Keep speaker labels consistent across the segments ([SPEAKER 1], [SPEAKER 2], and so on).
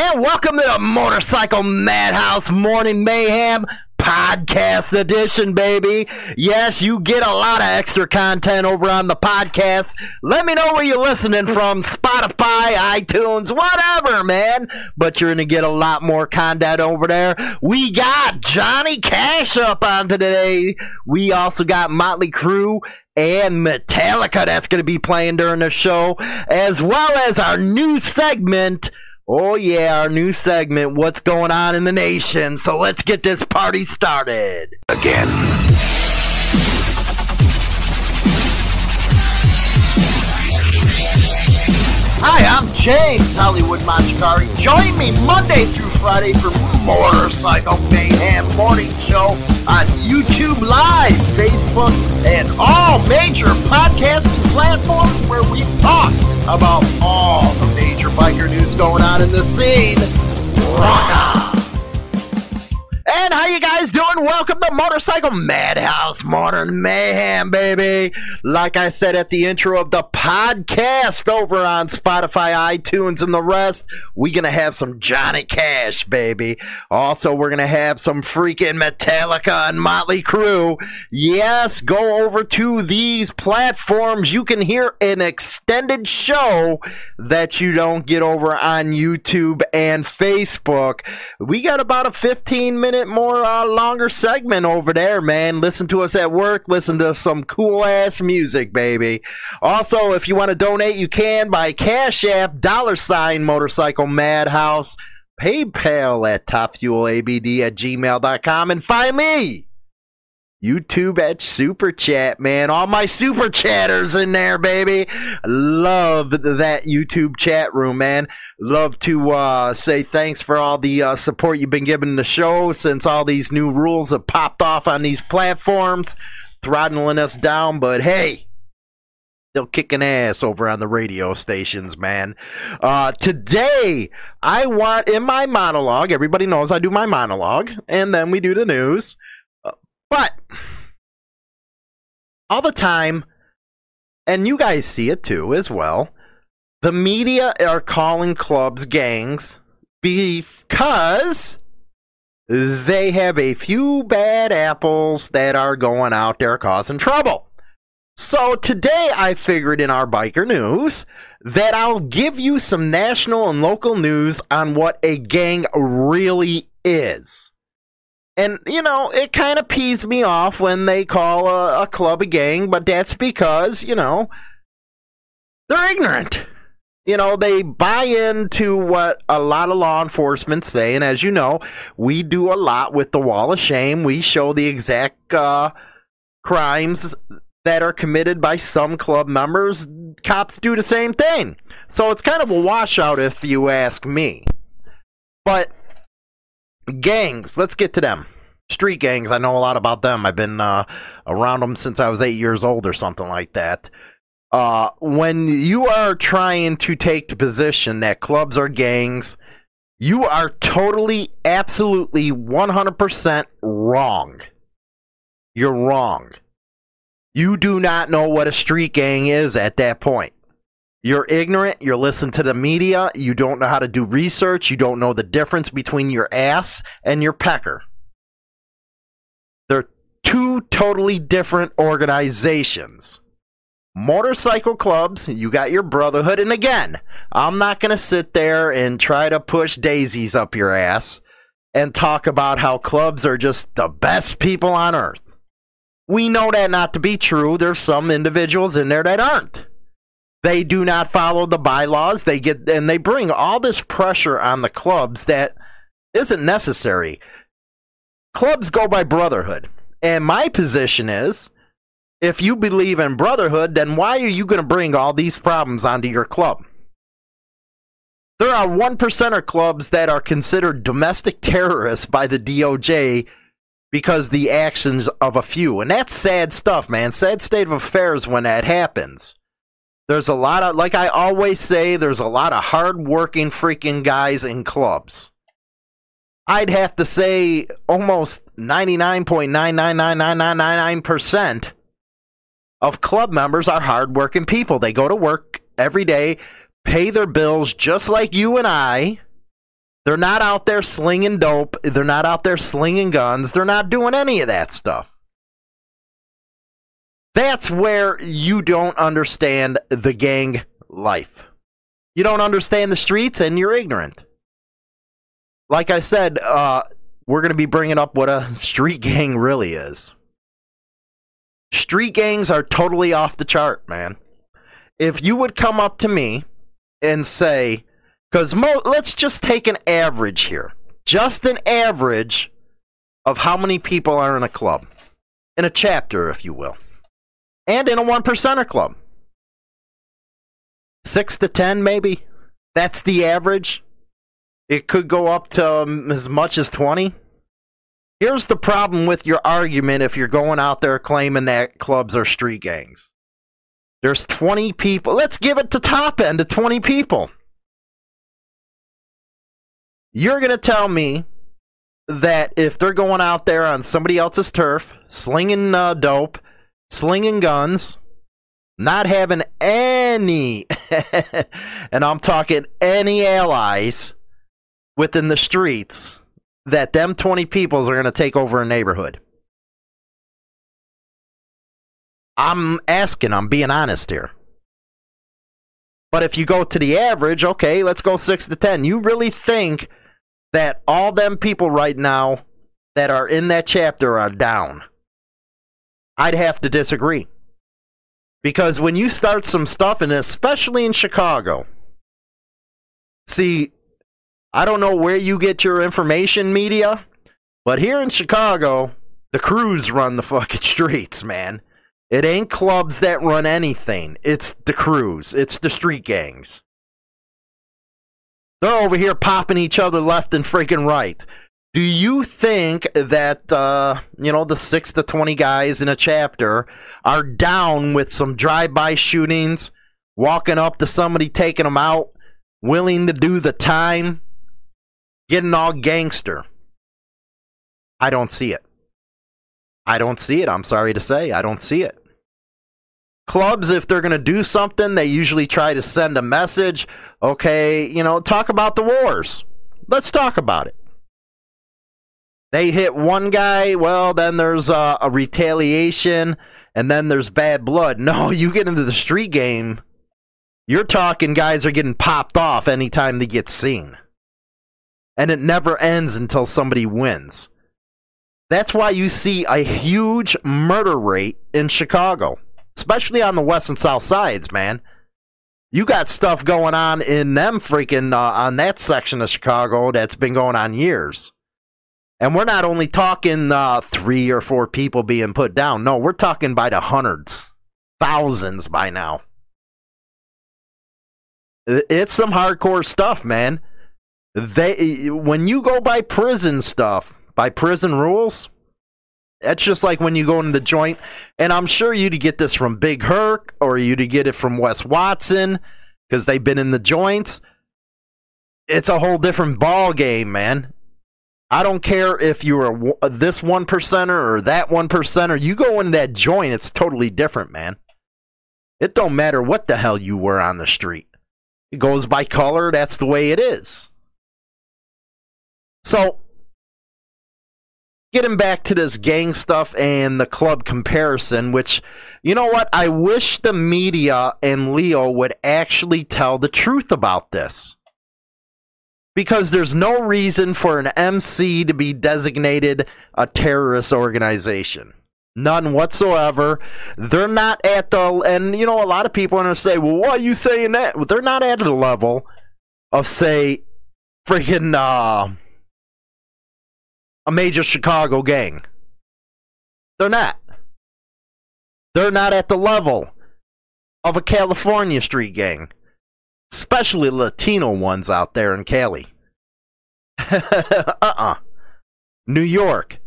[SPEAKER 1] And welcome to the Motorcycle Madhouse Morning Mayhem Podcast Edition, baby. Yes, you get a lot of extra content over on the podcast. Let me know where you're listening from Spotify, iTunes, whatever, man. But you're going to get a lot more content over there. We got Johnny Cash up on today. We also got Motley Crue and Metallica that's going to be playing during the show, as well as our new segment. Oh, yeah, our new segment, What's Going On in the Nation. So let's get this party started. Again. Hi, I'm James Hollywood Machikari. Join me Monday through Friday for Motorcycle Mayhem Morning Show on YouTube Live, Facebook, and all major podcasting platforms where we talk about all the major biker news going on in the scene. Rock on! And how you guys doing? Welcome to Motorcycle Madhouse Modern Mayhem, baby. Like I said at the intro of the podcast over on Spotify, iTunes, and the rest, we're gonna have some Johnny Cash, baby. Also, we're gonna have some freaking Metallica and Motley Crue. Yes, go over to these platforms. You can hear an extended show that you don't get over on YouTube and Facebook. We got about a 15 minute more uh, longer segment over there, man. Listen to us at work. Listen to some cool ass music, baby. Also, if you want to donate, you can by Cash App, dollar sign Motorcycle Madhouse, PayPal at topfuelabd at gmail.com, and finally, YouTube at Super Chat, man. All my super chatters in there, baby. Love that YouTube chat room, man. Love to uh, say thanks for all the uh, support you've been giving the show since all these new rules have popped off on these platforms, throttling us down. But hey, still kicking ass over on the radio stations, man. Uh, today, I want in my monologue, everybody knows I do my monologue, and then we do the news. But all the time, and you guys see it too as well, the media are calling clubs gangs because they have a few bad apples that are going out there causing trouble. So today I figured in our biker news that I'll give you some national and local news on what a gang really is. And, you know, it kind of pees me off when they call a, a, club a gang, but that's because, you know, they're ignorant. You know, they buy into what a lot of law enforcement say. And as you know, we do a lot with the wall of shame. We show the exact uh, crimes that are committed by some club members. Cops do the same thing. So it's kind of a washout if you ask me. But gangs, let's get to them. Street gangs, I know a lot about them. I've been uh, around them since I was eight years old or something like that. Uh, when you are trying to take the position that clubs are gangs, you are totally, absolutely, 100% wrong. You're wrong. You do not know what a street gang is at that point. You're ignorant. You're listening to the media. You don't know how to do research. You don't know the difference between your ass and your pecker. They're two totally different organizations. Motorcycle clubs, you got your brotherhood. And again, I'm not going to sit there and try to push daisies up your ass and talk about how clubs are just the best people on earth. We know that not to be true. There's some individuals in there that aren't. They do not follow the bylaws. They get and they bring all this pressure on the clubs that isn't necessary. Clubs go by brotherhood. And my position is if you believe in brotherhood, then why are you going to bring all these problems onto your club? There are one percenter clubs that are considered domestic terrorists by the DOJ because the actions of a few. And that's sad stuff, man. Sad state of affairs when that happens. There's a lot of, like I always say, there's a lot of hardworking freaking guys in clubs. I'd have to say almost 99.9999999% of club members are hardworking people. They go to work every day, pay their bills just like you and I. They're not out there slinging dope. They're not out there slinging guns. They're not doing any of that stuff. That's where you don't understand the gang life. You don't understand the streets and you're ignorant. Like I said, uh, we're going to be bringing up what a street gang really is. Street gangs are totally off the chart, man. If you would come up to me and say, because mo- let's just take an average here, just an average of how many people are in a club, in a chapter, if you will, and in a one percenter club. Six to ten, maybe. That's the average. It could go up to um, as much as 20. Here's the problem with your argument if you're going out there claiming that clubs are street gangs. There's 20 people. Let's give it the top end to 20 people. You're going to tell me that if they're going out there on somebody else's turf, slinging uh, dope, slinging guns, not having any, and I'm talking any allies within the streets, that them 20 peoples are going to take over a neighborhood. I'm asking, I'm being honest here. But if you go to the average, okay, let's go 6 to 10. You really think that all them people right now that are in that chapter are down? I'd have to disagree. Because when you start some stuff, and especially in Chicago, see, I don't know where you get your information, media, but here in Chicago, the crews run the fucking streets, man. It ain't clubs that run anything. It's the crews. It's the street gangs. They're over here popping each other left and freaking right. Do you think that uh, you know the six to twenty guys in a chapter are down with some drive-by shootings, walking up to somebody, taking them out, willing to do the time, getting all gangster? I don't see it. I don't see it. I'm sorry to say, I don't see it. Clubs, if they're going to do something, they usually try to send a message. Okay, you know, talk about the wars. Let's talk about it. They hit one guy, well, then there's a, a retaliation, and then there's bad blood. No, you get into the street game, you're talking guys are getting popped off anytime they get seen. And it never ends until somebody wins. That's why you see a huge murder rate in Chicago, especially on the west and south sides, man. You got stuff going on in them freaking uh, on that section of Chicago that's been going on years. And we're not only talking uh, three or four people being put down. No, we're talking by the hundreds, thousands by now. It's some hardcore stuff, man. They when you go by prison stuff, by prison rules, that's just like when you go into the joint. And I'm sure you'd get this from Big Herc or you'd get it from Wes Watson because they've been in the joints. It's a whole different ball game, man. I don't care if you're a, uh, this one percenter or that one percenter. You go in that joint, it's totally different, man. It don't matter what the hell you were on the street. It goes by color. That's the way it is. So getting back to this gang stuff and the club comparison, which, you know what? I wish the media and Leo would actually tell the truth about this. Because there's no reason for an MC to be designated a terrorist organization. None whatsoever. They're not at the, and you know, a lot of people are going to say, well, why are you saying that? Well, they're not at the level of, say, freaking, uh, a major Chicago gang. They're not. They're not at the level of a California street gang. Especially Latino ones out there in Cali. uh uh New York.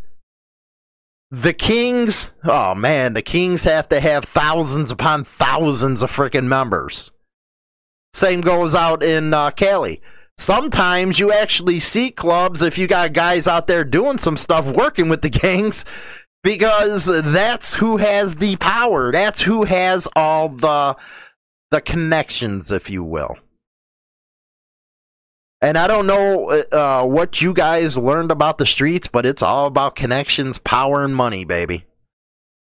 [SPEAKER 1] The Kings, oh man, the Kings have to have thousands upon thousands of freaking members. Same goes out in uh, Cali. Sometimes you actually see clubs if you got guys out there doing some stuff working with the gangs because that's who has the power. That's who has all the the connections, if you will. And I don't know uh, what you guys learned about the streets, but it's all about connections, power, and money, baby.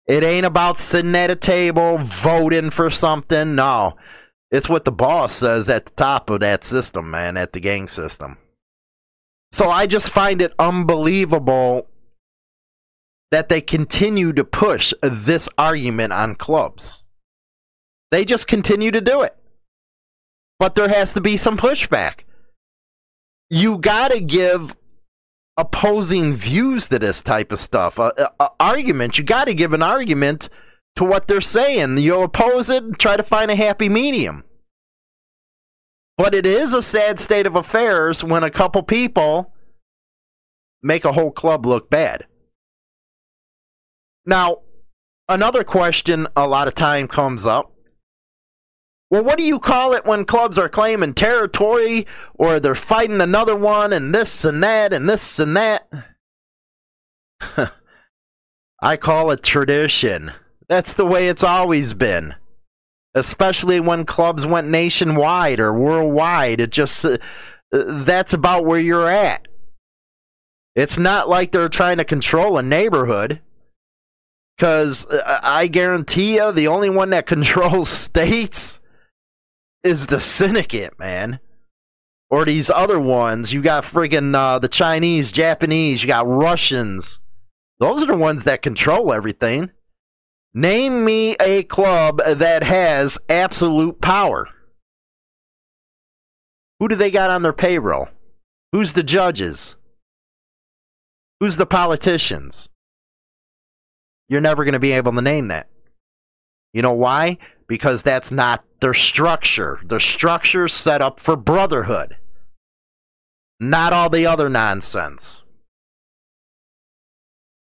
[SPEAKER 1] It ain't about sitting at a table voting for something. No, it's what the boss says at the top of that system, man, at the gang system. So I just find it unbelievable that they continue to push this argument on clubs. They just continue to do it. But there has to be some pushback you got to give opposing views to this type of stuff. Argument, you got to give an argument to what they're saying. You oppose it, and try to find a happy medium. But it is a sad state of affairs when a couple people make a whole club look bad. Now, another question a lot of time comes up well, what do you call it when clubs are claiming territory or they're fighting another one and this and that and this and that? I call it tradition. That's the way it's always been. Especially when clubs went nationwide or worldwide. It just, uh, that's about where you're at. It's not like they're trying to control a neighborhood. Because uh, I guarantee you, the only one that controls states is the syndicate, man. Or these other ones. You got freaking uh, the Chinese, Japanese, you got Russians. Those are the ones that control everything. Name me a club that has absolute power. Who do they got on their payroll? Who's the judges? Who's the politicians? You're never going to be able to name that. You know why? Because that's not their structure. Their structure is set up for brotherhood, not all the other nonsense.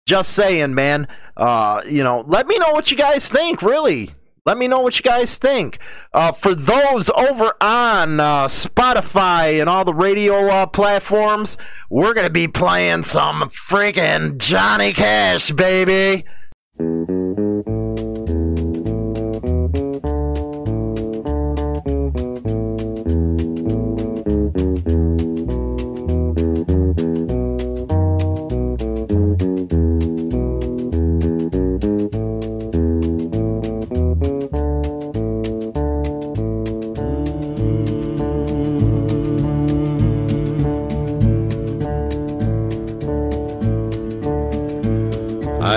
[SPEAKER 1] Just saying, man. Uh, you know, let me know what you guys think, really. Let me know what you guys think. Uh, for those over on uh, Spotify and all the radio uh, platforms, we're going to be playing some freaking Johnny Cash, baby.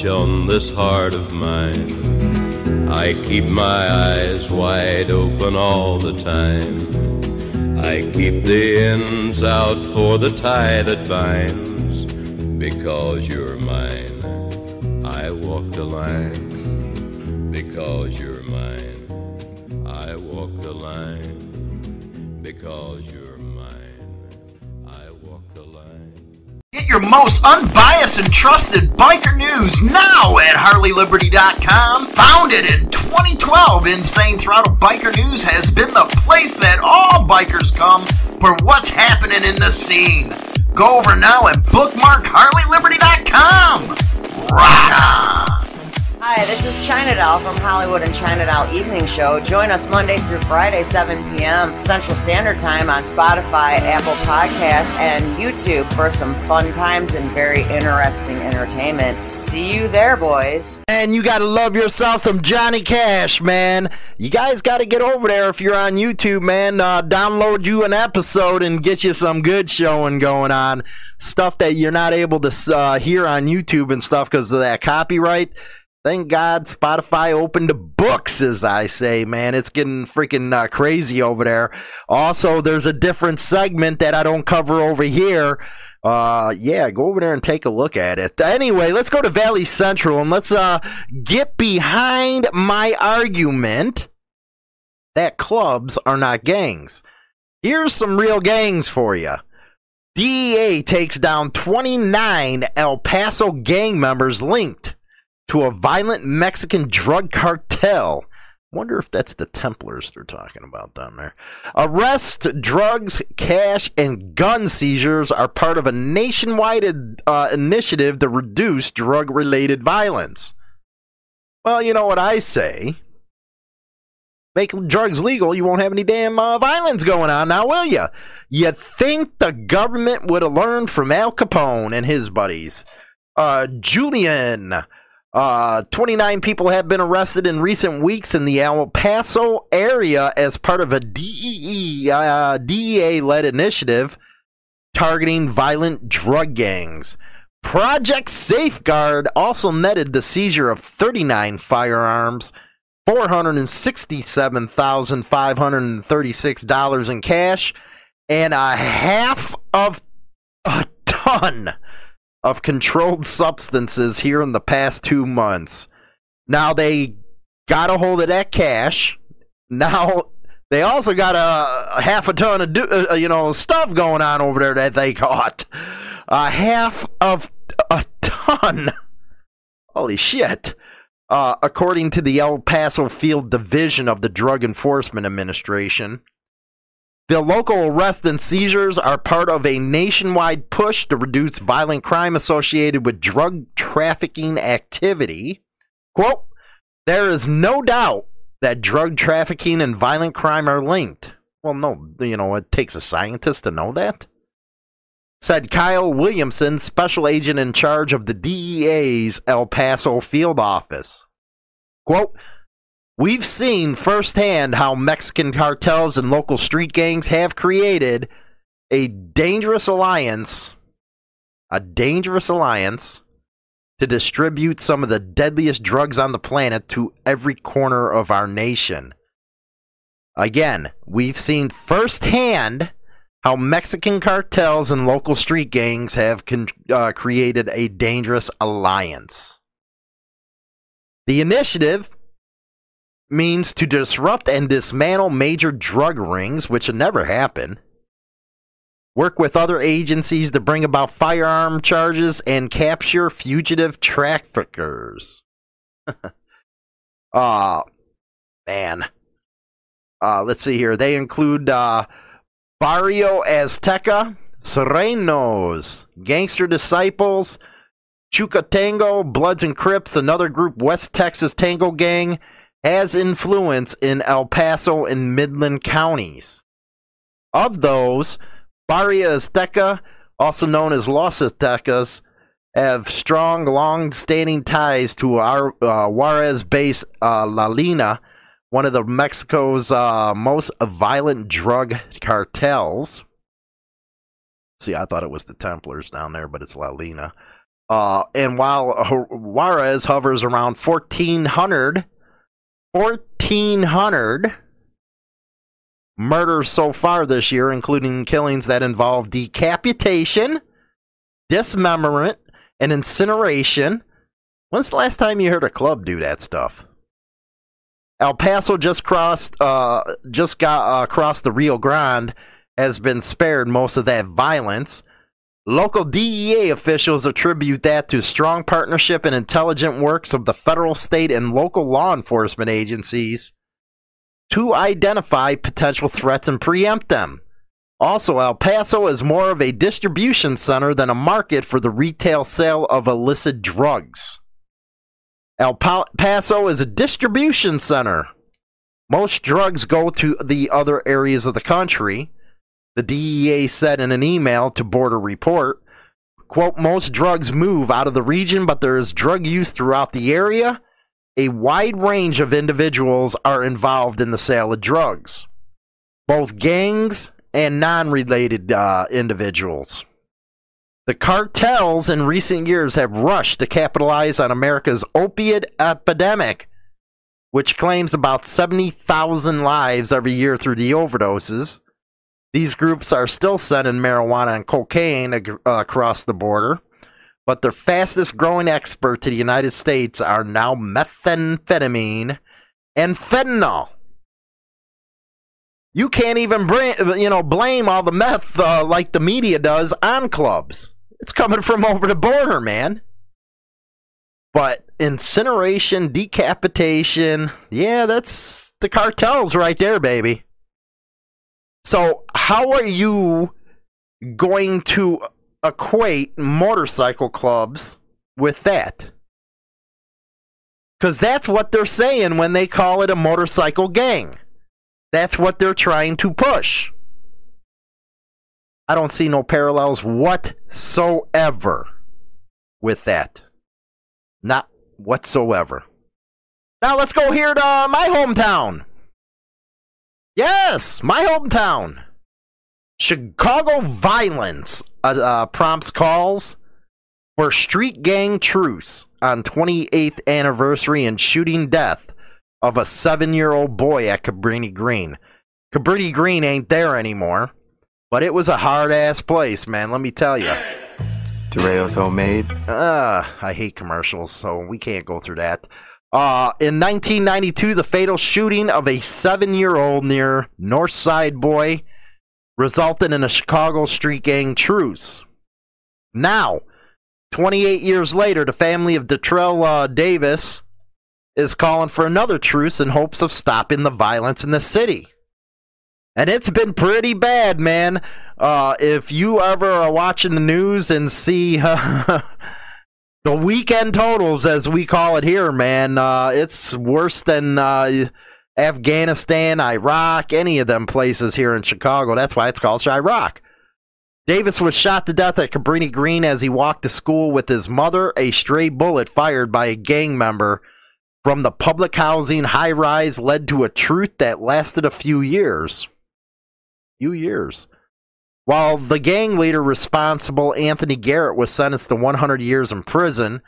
[SPEAKER 2] Watch on this heart of mine. I keep my eyes wide open all the time. I keep the ends out for the tie that binds. Because you're mine, I walk the line. Because you're mine, I walk the line. Because you're mine. I walk the line.
[SPEAKER 1] Get your most unbiased and trusted biker now at HarleyLiberty.com. Founded in 2012, Insane Throttle Biker News has been the place that all bikers come for what's happening in the scene. Go over now and bookmark HarleyLiberty.com. Rock on!
[SPEAKER 3] Hi, this is China Doll from Hollywood and China Doll Evening Show. Join us Monday through Friday, 7 p.m. Central Standard Time on Spotify, Apple Podcasts, and YouTube for some fun times and very interesting entertainment. See you there, boys.
[SPEAKER 1] And you gotta love yourself some Johnny Cash, man. You guys gotta get over there if you're on YouTube, man. Uh, download you an episode and get you some good showing going on. Stuff that you're not able to uh, hear on YouTube and stuff because of that copyright. Thank God Spotify opened books, as I say, man. It's getting freaking uh, crazy over there. Also, there's a different segment that I don't cover over here. Uh, yeah, go over there and take a look at it. Anyway, let's go to Valley Central and let's uh get behind my argument that clubs are not gangs. Here's some real gangs for you. DEA takes down 29 El Paso gang members linked to a violent Mexican drug cartel. Wonder if that's the Templars they're talking about down there. Arrests, drugs, cash, and gun seizures are part of a nationwide uh, initiative to reduce drug related violence. Well, you know what I say. Make drugs legal, you won't have any damn uh, violence going on now, will you? You think the government would have learned from Al Capone and his buddies? Uh, Julian uh, 29 people have been arrested in recent weeks in the El Paso area as part of a DEE, uh, DEA-led initiative targeting violent drug gangs. Project Safeguard also netted the seizure of 39 firearms, $467,536 in cash, and a half of a ton of controlled substances here in the past two months. Now they got a hold of that cash. Now they also got a, a half a ton of do, uh, you know stuff going on over there that they caught. A half of a ton. Holy shit. Uh, according to the El Paso Field Division of the Drug Enforcement Administration, the local arrests and seizures are part of a nationwide push to reduce violent crime associated with drug trafficking activity. Quote, there is no doubt that drug trafficking and violent crime are linked. Well, no, you know, it takes a scientist to know that. Said Kyle Williamson, special agent in charge of the DEA's El Paso field office. Quote, We've seen firsthand how Mexican cartels and local street gangs have created a dangerous alliance, a dangerous alliance to distribute some of the deadliest drugs on the planet to every corner of our nation. Again, we've seen firsthand how Mexican cartels and local street gangs have con- uh, created a dangerous alliance. The initiative means to disrupt and dismantle major drug rings, which had never happened. Work with other agencies to bring about firearm charges and capture fugitive traffickers. Ah, man. Uh, let's see here. They include uh, Barrio Azteca, Sureños, Gangster Disciples, Chuco Tango, Bloods and Crips, another group, West Texas Tango Gang, has influence in El Paso and Midland counties. Of those, Barrio Azteca, also known as Los Aztecas, have strong, long-standing ties to our uh, Juarez-based uh, La Línea, one of the Mexico's uh, most violent drug cartels. See, I thought it was the Templars down there, but it's La Línea. Uh, and while Juarez hovers around 1,400, 1,400 murders so far this year, including killings that involve decapitation, dismemberment, and incineration. When's the last time you heard a club do that stuff? El Paso just crossed, uh, just got uh, across the Rio Grande, has been spared most of that violence. Local DEA officials attribute that to strong partnership and intelligent works of the federal, state, and local law enforcement agencies to identify potential threats and preempt them. Also, El Paso is more of a distribution center than a market for the retail sale of illicit drugs. El Paso is a distribution center. Most drugs go to the other areas of the country. The DEA said in an email to Border Report, quote, most drugs move out of the region, but there is drug use throughout the area. A wide range of individuals are involved in the sale of drugs, both gangs and non related uh, individuals. The cartels in recent years have rushed to capitalize on America's opiate epidemic, which claims about 70,000 lives every year through the overdoses. These groups are still sending marijuana and cocaine ag- uh, across the border, but their fastest growing export to the United States are now methamphetamine and fentanyl. You can't even bring, you know, blame all the meth uh, like the media does on clubs. It's coming from over the border, man. But incineration, decapitation, yeah, that's the cartels right there, baby. So, how are you going to equate motorcycle clubs with that? Because that's what they're saying when they call it a motorcycle gang. That's what they're trying to push. I don't see no parallels whatsoever with that. Not whatsoever. Now let's go here to my hometown. Yes, my hometown. Chicago violence uh, uh, prompts calls for street gang truce on 28th anniversary and shooting death of a seven-year-old boy at Cabrini Green. Cabrini Green ain't there anymore. But it was a hard ass place, man. Let me tell you.
[SPEAKER 4] Durayo's homemade.
[SPEAKER 1] Uh, I hate commercials, so we can't go through that. Uh, in 1992, the fatal shooting of a seven-year-old near North Side Boy resulted in a Chicago street gang truce. Now, 28 years later, the family of Dantrell uh, Davis is calling for another truce in hopes of stopping the violence in the city and it's been pretty bad, man. Uh, if you ever are watching the news and see uh, the weekend totals, as we call it here, man, uh, it's worse than uh, Afghanistan, Iraq, any of them places here in Chicago. That's why it's called Chiraq. Davis was shot to death at Cabrini Green as he walked to school with his mother. A stray bullet fired by a gang member from the public housing high rise led to a truth that lasted a few years few years. While the gang leader responsible, Anthony Garrett, was sentenced to 100 years in prison,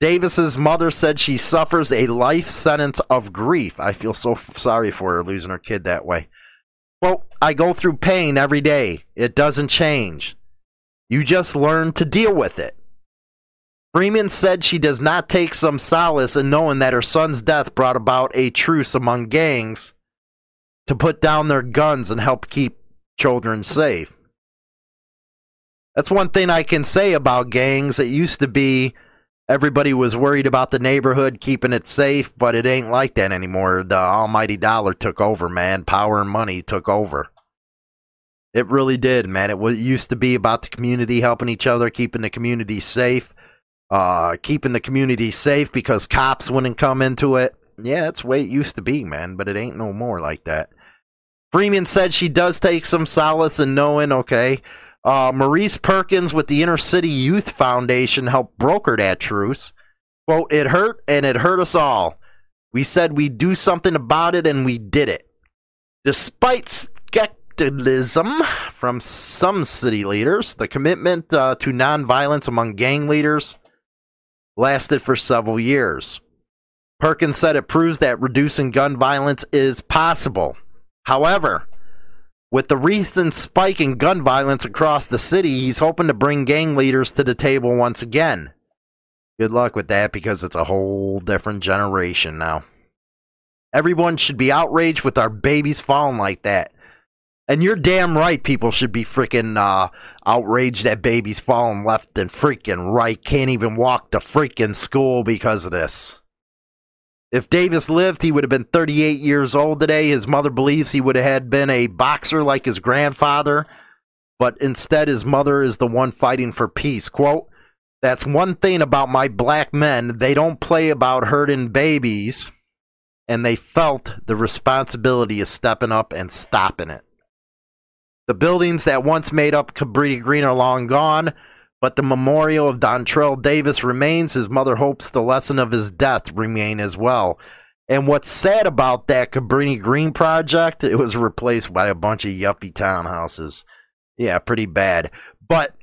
[SPEAKER 1] Davis's mother said she suffers a life sentence of grief. I feel so f- sorry for her losing her kid that way. Well, I go through pain every day. It doesn't change. You just learn to deal with it. Freeman said she does not take some solace in knowing that her son's death brought about a truce among gangs to put down their guns and help keep children safe. That's one thing I can say about gangs. It used to be everybody was worried about the neighborhood keeping it safe, but it ain't like that anymore. The almighty dollar took over, man. Power and money took over. It really did, man. It used to be about the community helping each other, keeping the community safe, uh, keeping the community safe because cops wouldn't come into it. Yeah, that's the way it used to be, man, but it ain't no more like that. Freeman said she does take some solace in knowing, okay, uh, Maurice Perkins with the Inner City Youth Foundation helped broker that truce. Quote, it hurt and it hurt us all. We said we'd do something about it and we did it. Despite skepticism from some city leaders, the commitment uh, to nonviolence among gang leaders lasted for several years. Perkins said it proves that reducing gun violence is possible. However, with the recent spike in gun violence across the city, he's hoping to bring gang leaders to the table once again. Good luck with that because it's a whole different generation now. Everyone should be outraged with our babies falling like that. And you're damn right people should be freaking uh, outraged that babies falling left and freaking right. Can't even walk to freaking school because of this. If Davis lived, he would have been 38 years old today. His mother believes he would have had been a boxer like his grandfather, but instead his mother is the one fighting for peace. Quote, that's one thing about my black men. They don't play about hurting babies, and they felt the responsibility of stepping up and stopping it. The buildings that once made up Cabrini Green are long gone, but the memorial of Dantrell Davis remains. His mother hopes the lesson of his death remain as well. And what's sad about that Cabrini Green project, it was replaced by a bunch of yuppie townhouses. Yeah, pretty bad. But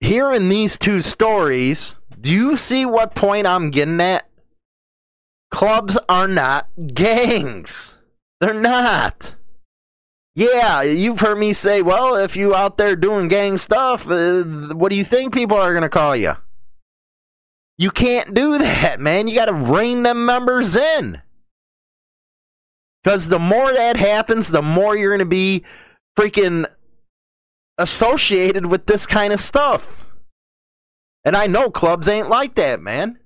[SPEAKER 1] here in these two stories, do you see what point I'm getting at? Clubs are not gangs. They're not. Yeah, you've heard me say, well, if you out there doing gang stuff, uh, what do you think people are going to call you? You can't do that, man. You got to rein them members in. Because the more that happens, the more you're going to be freaking associated with this kind of stuff. And I know clubs ain't like that, man.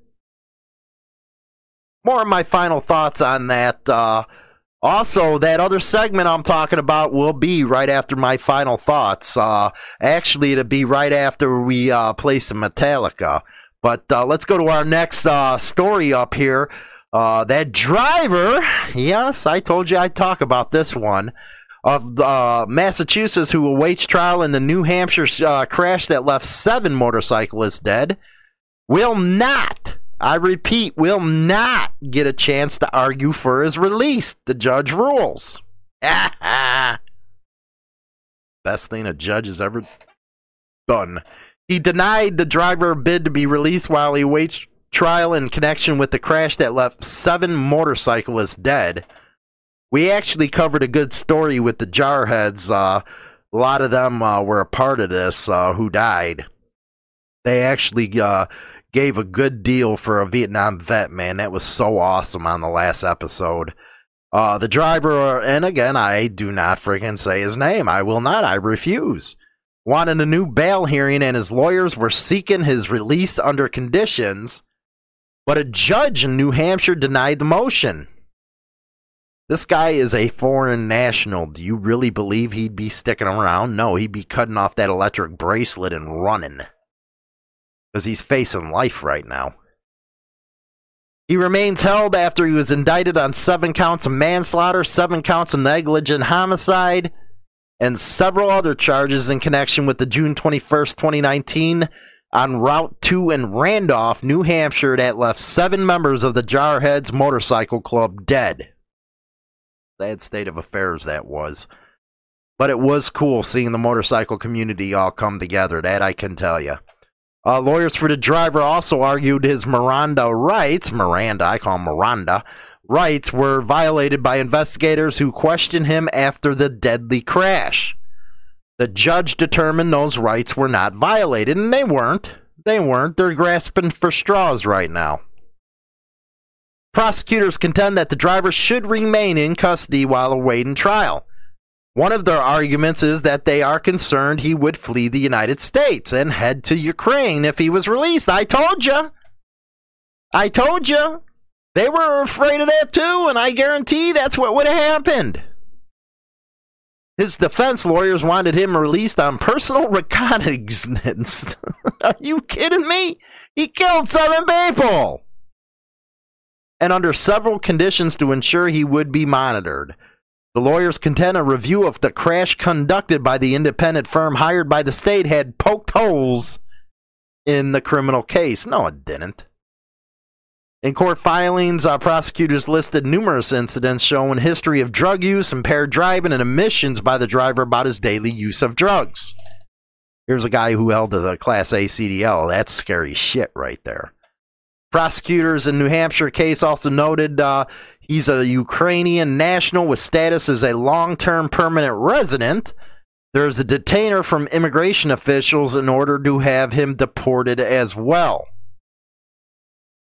[SPEAKER 1] More of my final thoughts on that. Uh, also, that other segment I'm talking about will be right after my final thoughts. Uh, actually, it'll be right after we uh, play some Metallica. But uh, let's go to our next uh, story up here. Uh, that driver, yes, I told you I'd talk about this one, of uh, Massachusetts who awaits trial in the New Hampshire crash that left seven motorcyclists dead, will not I repeat, will not get a chance to argue for his release. The judge rules. Best thing a judge has ever done. He denied the driver a bid to be released while he waits trial in connection with the crash that left seven motorcyclists dead. We actually covered a good story with the jarheads. Uh, a lot of them uh, were a part of this uh, who died. They actually uh, gave a good deal for a Vietnam vet, man. That was so awesome on the last episode. Uh, the driver, and again, I do not freaking say his name. I will not. I refuse. Wanted a new bail hearing, and his lawyers were seeking his release under conditions, but a judge in New Hampshire denied the motion. This guy is a foreign national. Do you really believe he'd be sticking around? No, he'd be cutting off that electric bracelet and running because he's facing life right now. He remains held after he was indicted on seven counts of manslaughter, seven counts of negligent homicide, and several other charges in connection with the June 21st, 2019 on Route 2 in Randolph, New Hampshire, that left seven members of the Jarheads Motorcycle Club dead. Sad state of affairs that was. But it was cool seeing the motorcycle community all come together, that I can tell you. Uh, lawyers for the driver also argued his Miranda rights, Miranda, I call him Miranda, rights were violated by investigators who questioned him after the deadly crash. The judge determined those rights were not violated, and they weren't. They weren't. They're grasping for straws right now. Prosecutors contend that the driver should remain in custody while awaiting trial. One of their arguments is that they are concerned he would flee the United States and head to Ukraine if he was released. I told you. I told you. They were afraid of that too, and I guarantee that's what would have happened. His defense lawyers wanted him released on personal reconnaissance. are you kidding me? He killed seven people. And under several conditions to ensure he would be monitored. The lawyers contend a review of the crash conducted by the independent firm hired by the state had poked holes in the criminal case. No, it didn't. In court filings, uh, prosecutors listed numerous incidents showing history of drug use, impaired driving, and admissions by the driver about his daily use of drugs. Here's a guy who held a Class A CDL. That's scary shit right there. Prosecutors in New Hampshire case also noted uh, he's a Ukrainian national with status as a long term permanent resident. There's a detainer from immigration officials in order to have him deported as well.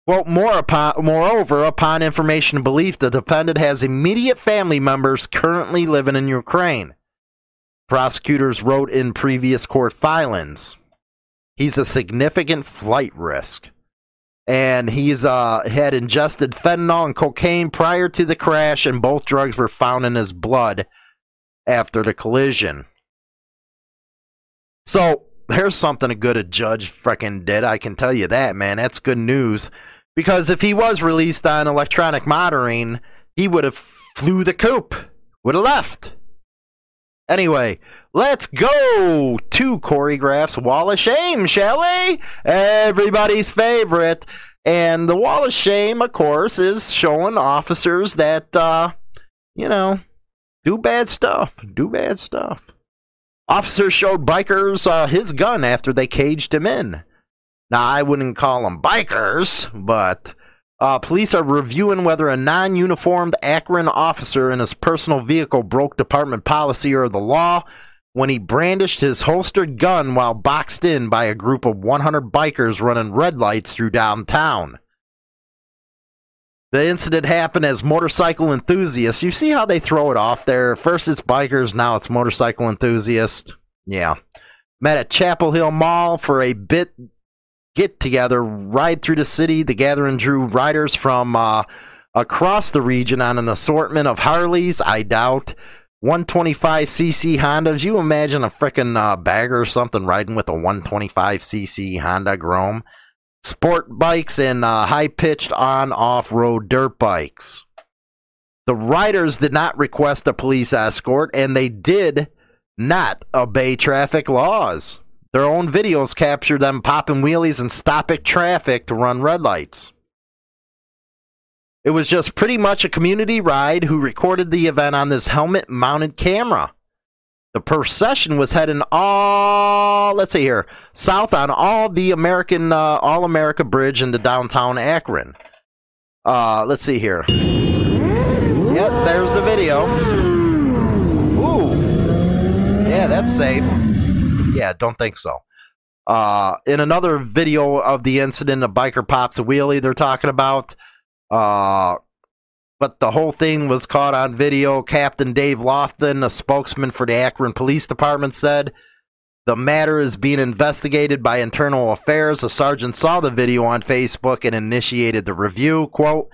[SPEAKER 1] Well, more upon, moreover, upon information and belief, the defendant has immediate family members currently living in Ukraine. Prosecutors wrote in previous court filings. He's a significant flight risk. And he's uh, had ingested fentanyl and cocaine prior to the crash, and both drugs were found in his blood after the collision. So here's something a good a judge freaking did. I can tell you that, man. That's good news. Because if he was released on electronic monitoring, he would have flew the coop, would have left. Anyway, let's go to choreograph's Wall of Shame, shall we? Everybody's favorite. And the Wall of Shame, of course, is showing officers that, uh, you know, do bad stuff. Do bad stuff. Officer showed bikers uh, his gun after they caged him in. Now, I wouldn't call them bikers, but uh, police are reviewing whether a non uniformed Akron officer in his personal vehicle broke department policy or the law when he brandished his holstered gun while boxed in by a group of 100 bikers running red lights through downtown. The incident happened as motorcycle enthusiasts. You see how they throw it off there? First it's bikers, now it's motorcycle enthusiasts. Yeah. Met at Chapel Hill Mall for a bit get together, ride through the city. The gathering drew riders from uh, across the region on an assortment of Harleys. I doubt 125cc Hondas. You imagine a freaking uh, bagger or something riding with a 125cc Honda Grom. Sport bikes and uh, high pitched on off road dirt bikes. The riders did not request a police escort and they did not obey traffic laws. Their own videos capture them popping wheelies and stopping traffic to run red lights. It was just pretty much a community ride who recorded the event on this helmet mounted camera. The procession was heading all, let's see here, south on all the American, uh, All America Bridge into downtown Akron. Uh, let's see here. Yep, there's the video. Ooh. Yeah, that's safe. Yeah, don't think so. Uh, in another video of the incident, a biker pops a wheelie they're talking about. Uh, but the whole thing was caught on video. Captain Dave Lofton, a spokesman for the Akron Police Department, said the matter is being investigated by Internal Affairs. A sergeant saw the video on Facebook and initiated the review. Quote,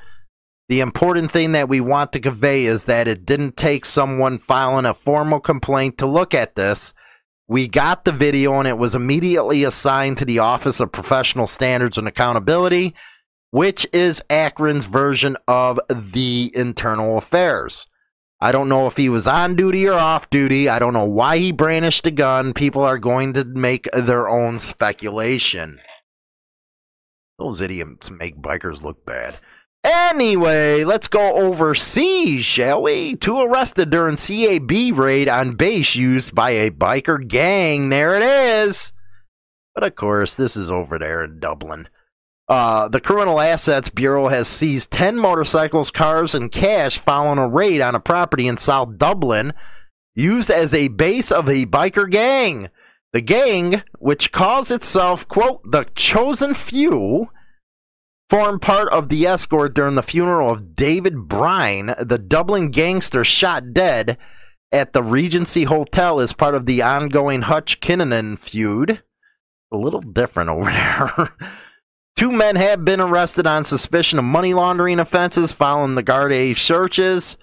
[SPEAKER 1] the important thing that we want to convey is that it didn't take someone filing a formal complaint to look at this. We got the video and it was immediately assigned to the Office of Professional Standards and Accountability, which is Akron's version of the internal affairs. I don't know if he was on duty or off duty. I don't know why he brandished a gun. People are going to make their own speculation. Those idiots make bikers look bad. Anyway, let's go overseas, shall we? Two arrested during CAB raid on base used by a biker gang. There it is. But of course, this is over there in Dublin. Uh, the Criminal Assets Bureau has seized 10 motorcycles, cars, and cash following a raid on a property in South Dublin used as a base of a biker gang. The gang, which calls itself, quote, the Chosen Few, formed part of the escort during the funeral of David Brine, the Dublin gangster shot dead at the Regency Hotel as part of the ongoing Hutch Kinahan feud. A little different over there. Two men have been arrested on suspicion of money laundering offenses following the Garda searches.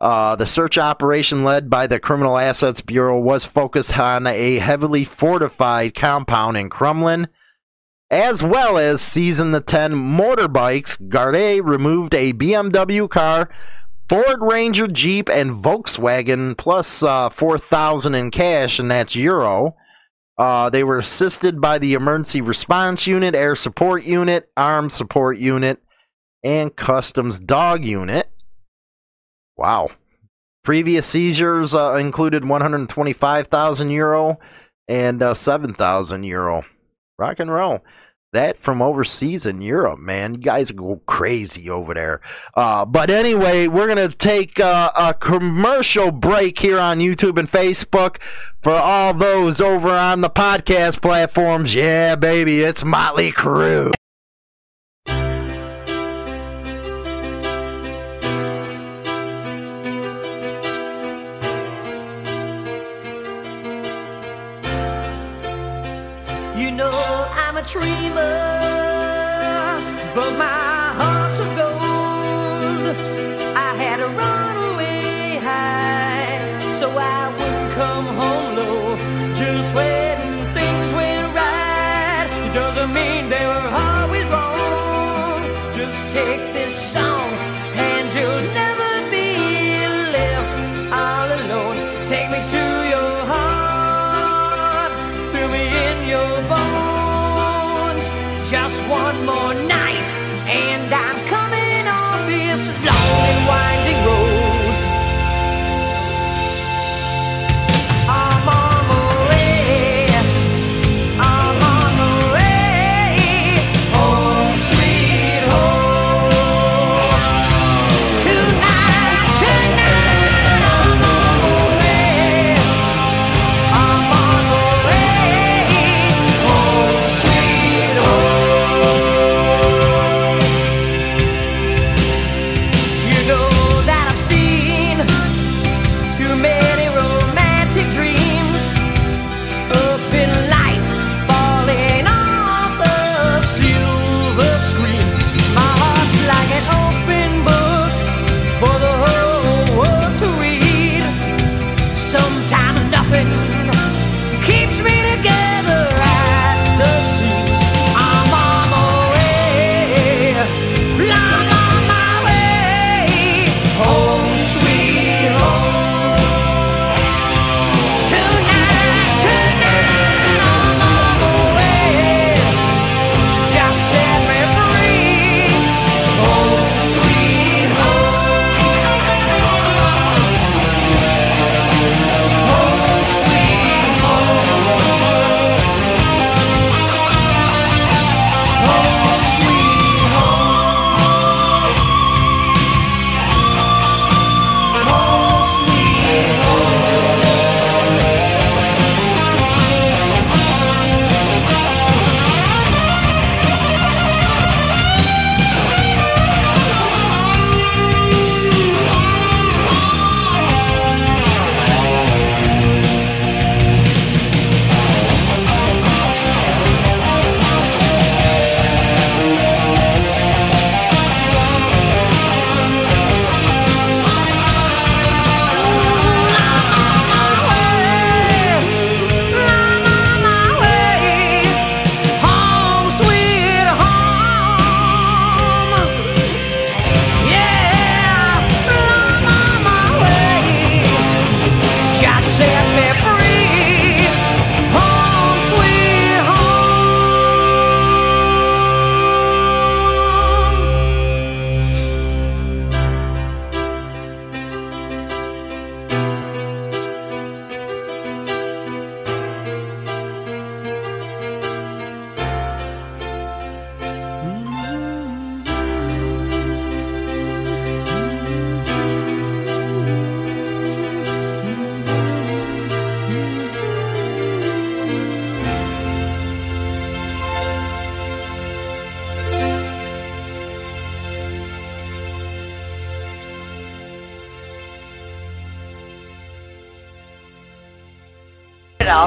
[SPEAKER 1] Uh, the search operation led by the Criminal Assets Bureau was focused on a heavily fortified compound in Crumlin as well as seizing the 10 motorbikes. Garda removed a BMW car, Ford Ranger Jeep, and Volkswagen, plus uh, 4,000 in cash, and that's euro. Uh, they were assisted by the Emergency Response Unit, Air Support Unit, Armed Support Unit, and Customs Dog Unit. Wow. Previous seizures uh, included 125,000 euro and uh, 7,000 euro. Rock and roll. That from overseas in Europe, man. You guys go crazy over there. Uh, but anyway, we're going to take uh, a commercial break here on YouTube and Facebook for all those over on the podcast platforms. Yeah, baby, it's Motley Crue.
[SPEAKER 5] Dreamer,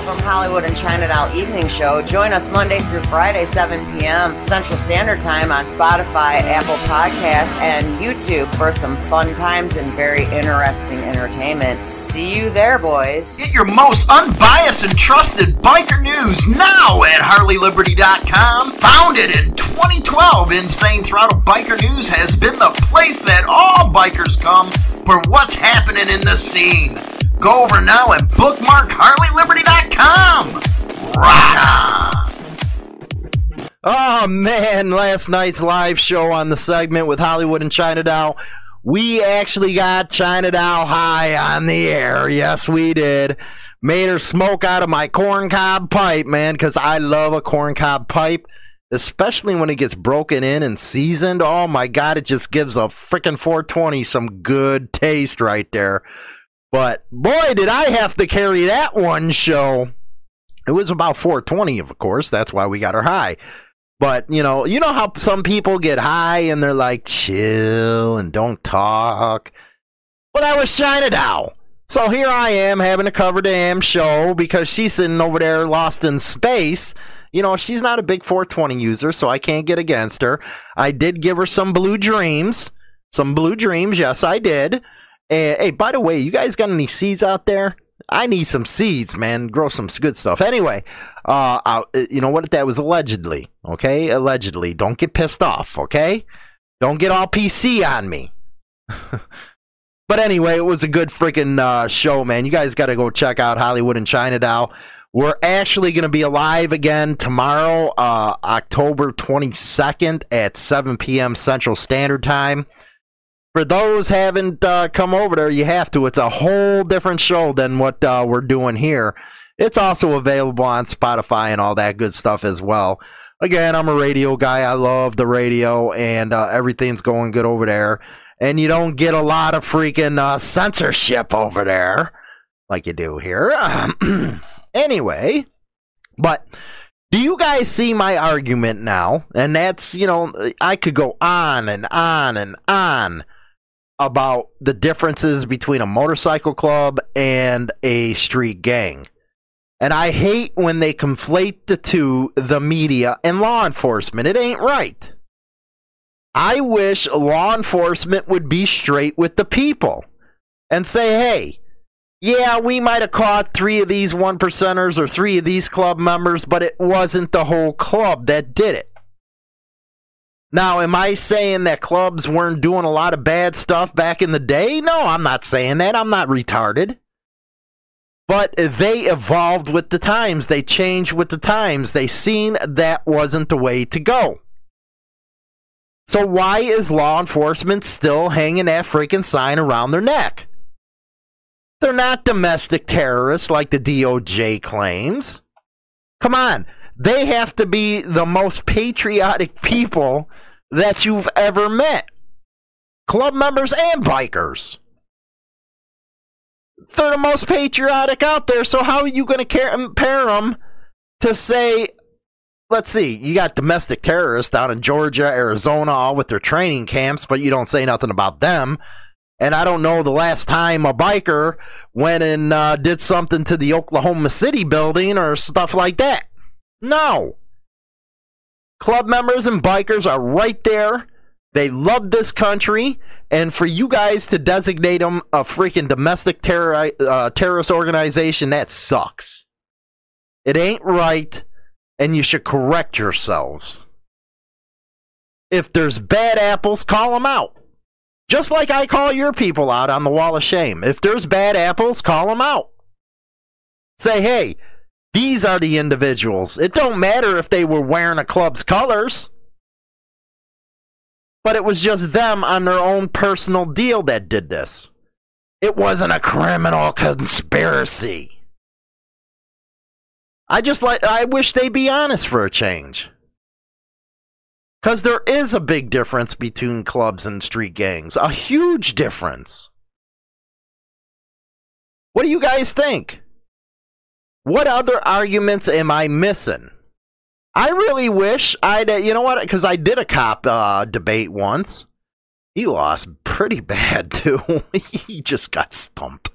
[SPEAKER 3] From Hollywood and China Doll Evening Show. Join us Monday through Friday, 7 p.m. Central Standard Time on Spotify, Apple Podcasts, and YouTube for some fun times and very interesting entertainment. See you there, boys.
[SPEAKER 1] Get your most unbiased and trusted biker news now at HarleyLiberty.com. Founded in 2012, Insane Throttle Biker News has been the place that all bikers come for what's happening in the scene. Go over now and bookmark HarleyLiberty.com. On! Oh man, last night's live show on the segment with Hollywood and China Doll. We actually got China Doll high on the air. Yes, we did. Made her smoke out of my corncob pipe, man, because I love a corncob pipe. especially when it gets broken in and seasoned. Oh my god, it just gives a freaking 420 some good taste right there. But boy, did I have to carry that one show. It was about 420, of course. That's why we got her high. But you know, you know how some people get high and they're like chill and don't talk. Well, that was China Doll. So here I am having to cover the damn show because she's sitting over there lost in space. You know, she's not a big 420 user, so I can't get against her. I did give her some blue dreams. Some blue dreams, yes, I did. And, hey, by the way, you guys got any seeds out there? I need some seeds, man. Grow some good stuff. Anyway, uh, I, you know what? That was allegedly, okay? Allegedly. Don't get pissed off, okay? Don't get all PC on me. but anyway, it was a good freaking uh, show, man. You guys got to go check out Hollywood and China Doll. We're actually going to be alive again tomorrow, uh, October 22nd at 7 p.m. Central Standard Time for those haven't uh, come over there, you have to. It's a whole different show than what uh, we're doing here. It's also available on Spotify and all that good stuff as well. Again, I'm a radio guy. I love the radio, and uh, everything's going good over there. And you don't get a lot of freaking uh, censorship over there like you do here. anyway, but do you guys see my argument now? And that's, you know, I could go on and on and on about the differences between a motorcycle club and a street gang. And I hate when they conflate the two, the media and law enforcement. It ain't right. I wish law enforcement would be straight with the people and say, hey, yeah, we might have caught three of these one percenters or three of these club members, but it wasn't the whole club that did it. Now, am I saying that clubs weren't doing a lot of bad stuff back in the day? No, I'm not saying that. I'm not retarded. But they evolved with the times. They changed with the times. They seen that wasn't the way to go. So why is law enforcement still hanging that freaking sign around their neck? They're not domestic terrorists like the DOJ claims. Come on. They have to be the most patriotic people that you've ever met. Club members and bikers. They're the most patriotic out there, so how are you going to compare them to say, let's see, you got domestic terrorists down in Georgia, Arizona, all with their training camps, but you don't say nothing about them. And I don't know the last time a biker went and uh, did something to the Oklahoma City building or stuff like that. No. Club members and bikers are right there. They love this country. And for you guys to designate them a freaking domestic terror, uh, terrorist organization, that sucks. It ain't right. And you should correct yourselves. If there's bad apples, call them out. Just like I call your people out on the wall of shame. If there's bad apples, call them out. Say, hey, these are the individuals. It don't matter if they were wearing a club's colors. But it was just them on their own personal deal that did this. It wasn't a criminal conspiracy. I just like I wish they'd be honest for a change. Cuz there is a big difference between clubs and street gangs. A huge difference. What do you guys think? What other arguments am I missing? I really wish I'd, uh, you know what? Because I did a cop uh, debate once. He lost pretty bad too. he just got stumped.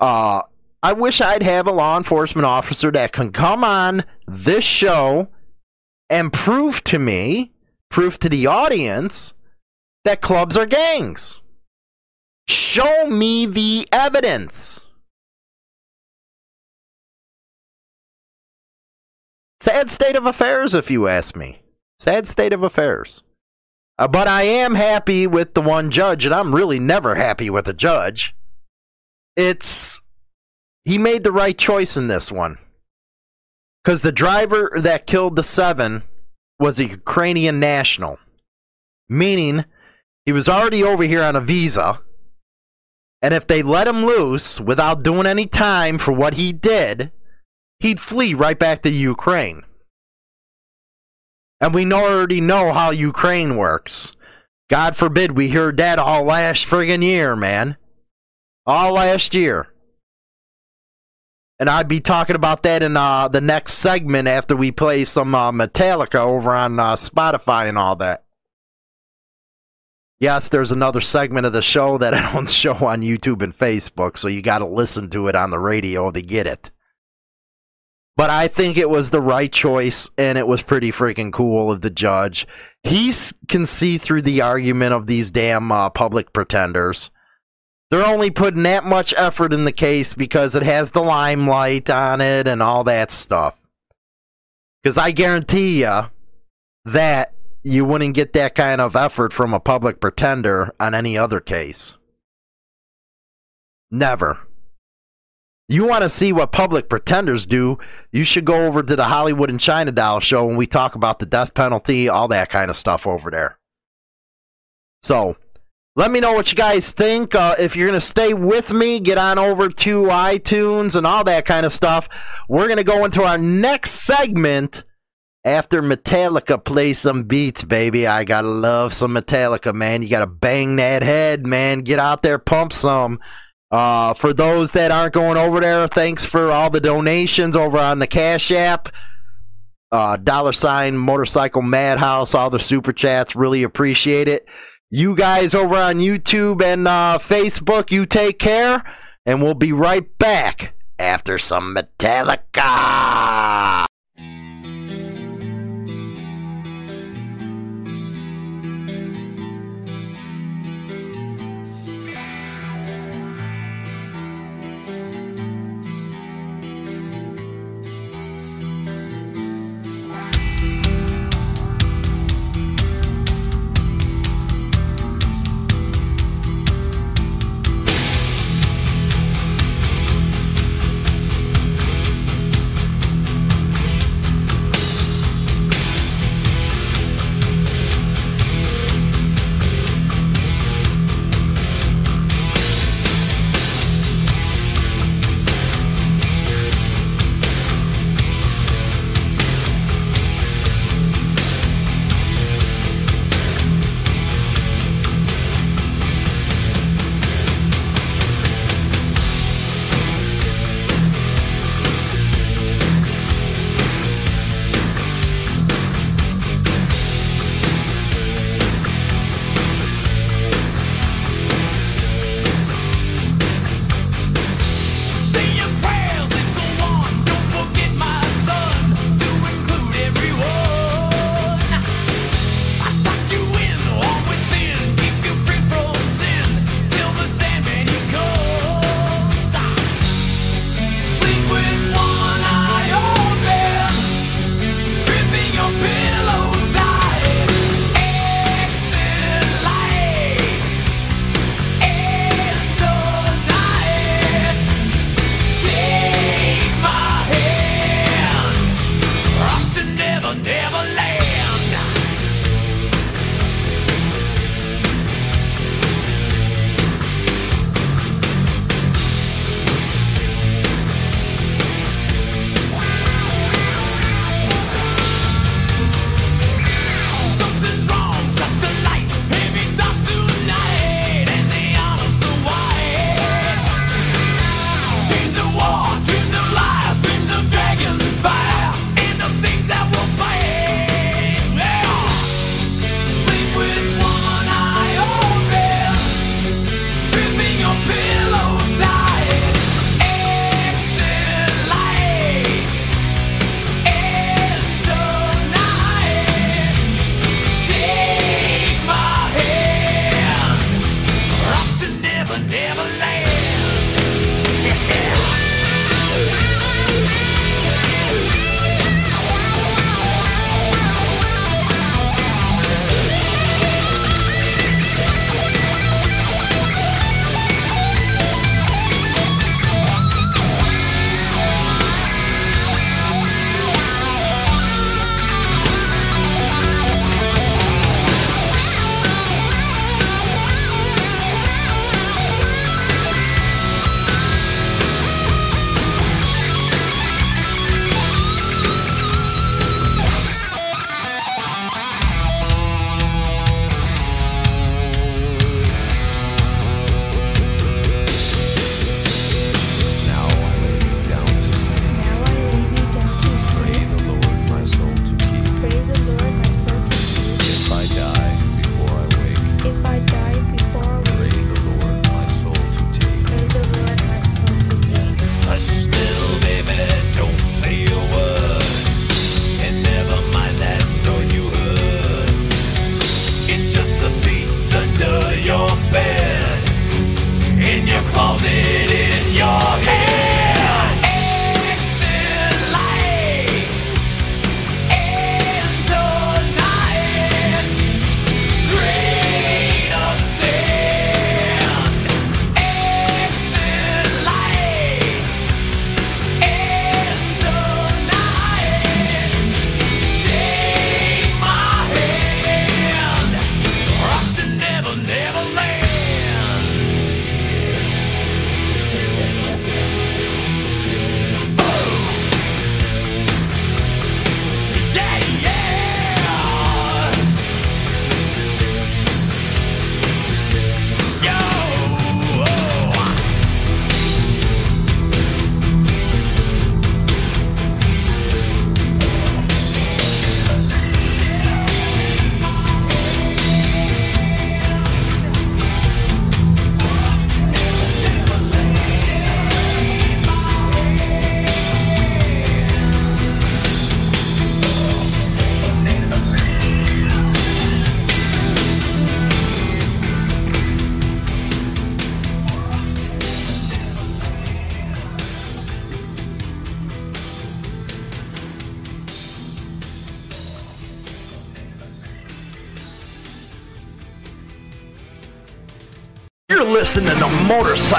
[SPEAKER 1] Uh, I wish I'd have a law enforcement officer that can come on this show and prove to me, prove to the audience, that clubs are gangs. Show me the evidence. Sad state of affairs, if you ask me. Sad state of affairs. Uh, but I am happy with the one judge, and I'm really never happy with a judge. It's. He made the right choice in this one. Because the driver that killed the seven was a Ukrainian national, meaning he was already over here on a visa. And if they let him loose without doing any time for what he did, he'd flee right back to Ukraine. And we already know how Ukraine works. God forbid we heard that all last friggin' year, man. All last year. And I'd be talking about that in uh, the next segment after we play some uh, Metallica over on uh, Spotify and all that. Yes, there's another segment of the show that I don't show on YouTube and Facebook, so you got to listen to it on the radio to get it. But I think it was the right choice, and it was pretty freaking cool of the judge. He can see through the argument of these damn uh, public pretenders. They're only putting that much effort in the case because it has the limelight on it and all that stuff. Because I guarantee you that you wouldn't get that kind of effort from a public pretender on any other case. Never. You want to see what public pretenders do, you should go over to the Hollywood and China Doll show when we talk about the death penalty, all that kind of stuff over there. So, let me know what you guys think. Uh, if you're going to stay with me, get on over to iTunes and all that kind of stuff. We're going to go into our next segment after Metallica plays some beats, baby. I got to love some Metallica, man. You got to bang that head, man. Get out there, pump some. Uh, for those that aren't going over there, thanks for all the donations over on the Cash App. Uh, dollar sign motorcycle madhouse, all the super chats. Really appreciate it. You guys over on YouTube and uh, Facebook, you take care, and we'll be right back after some Metallica.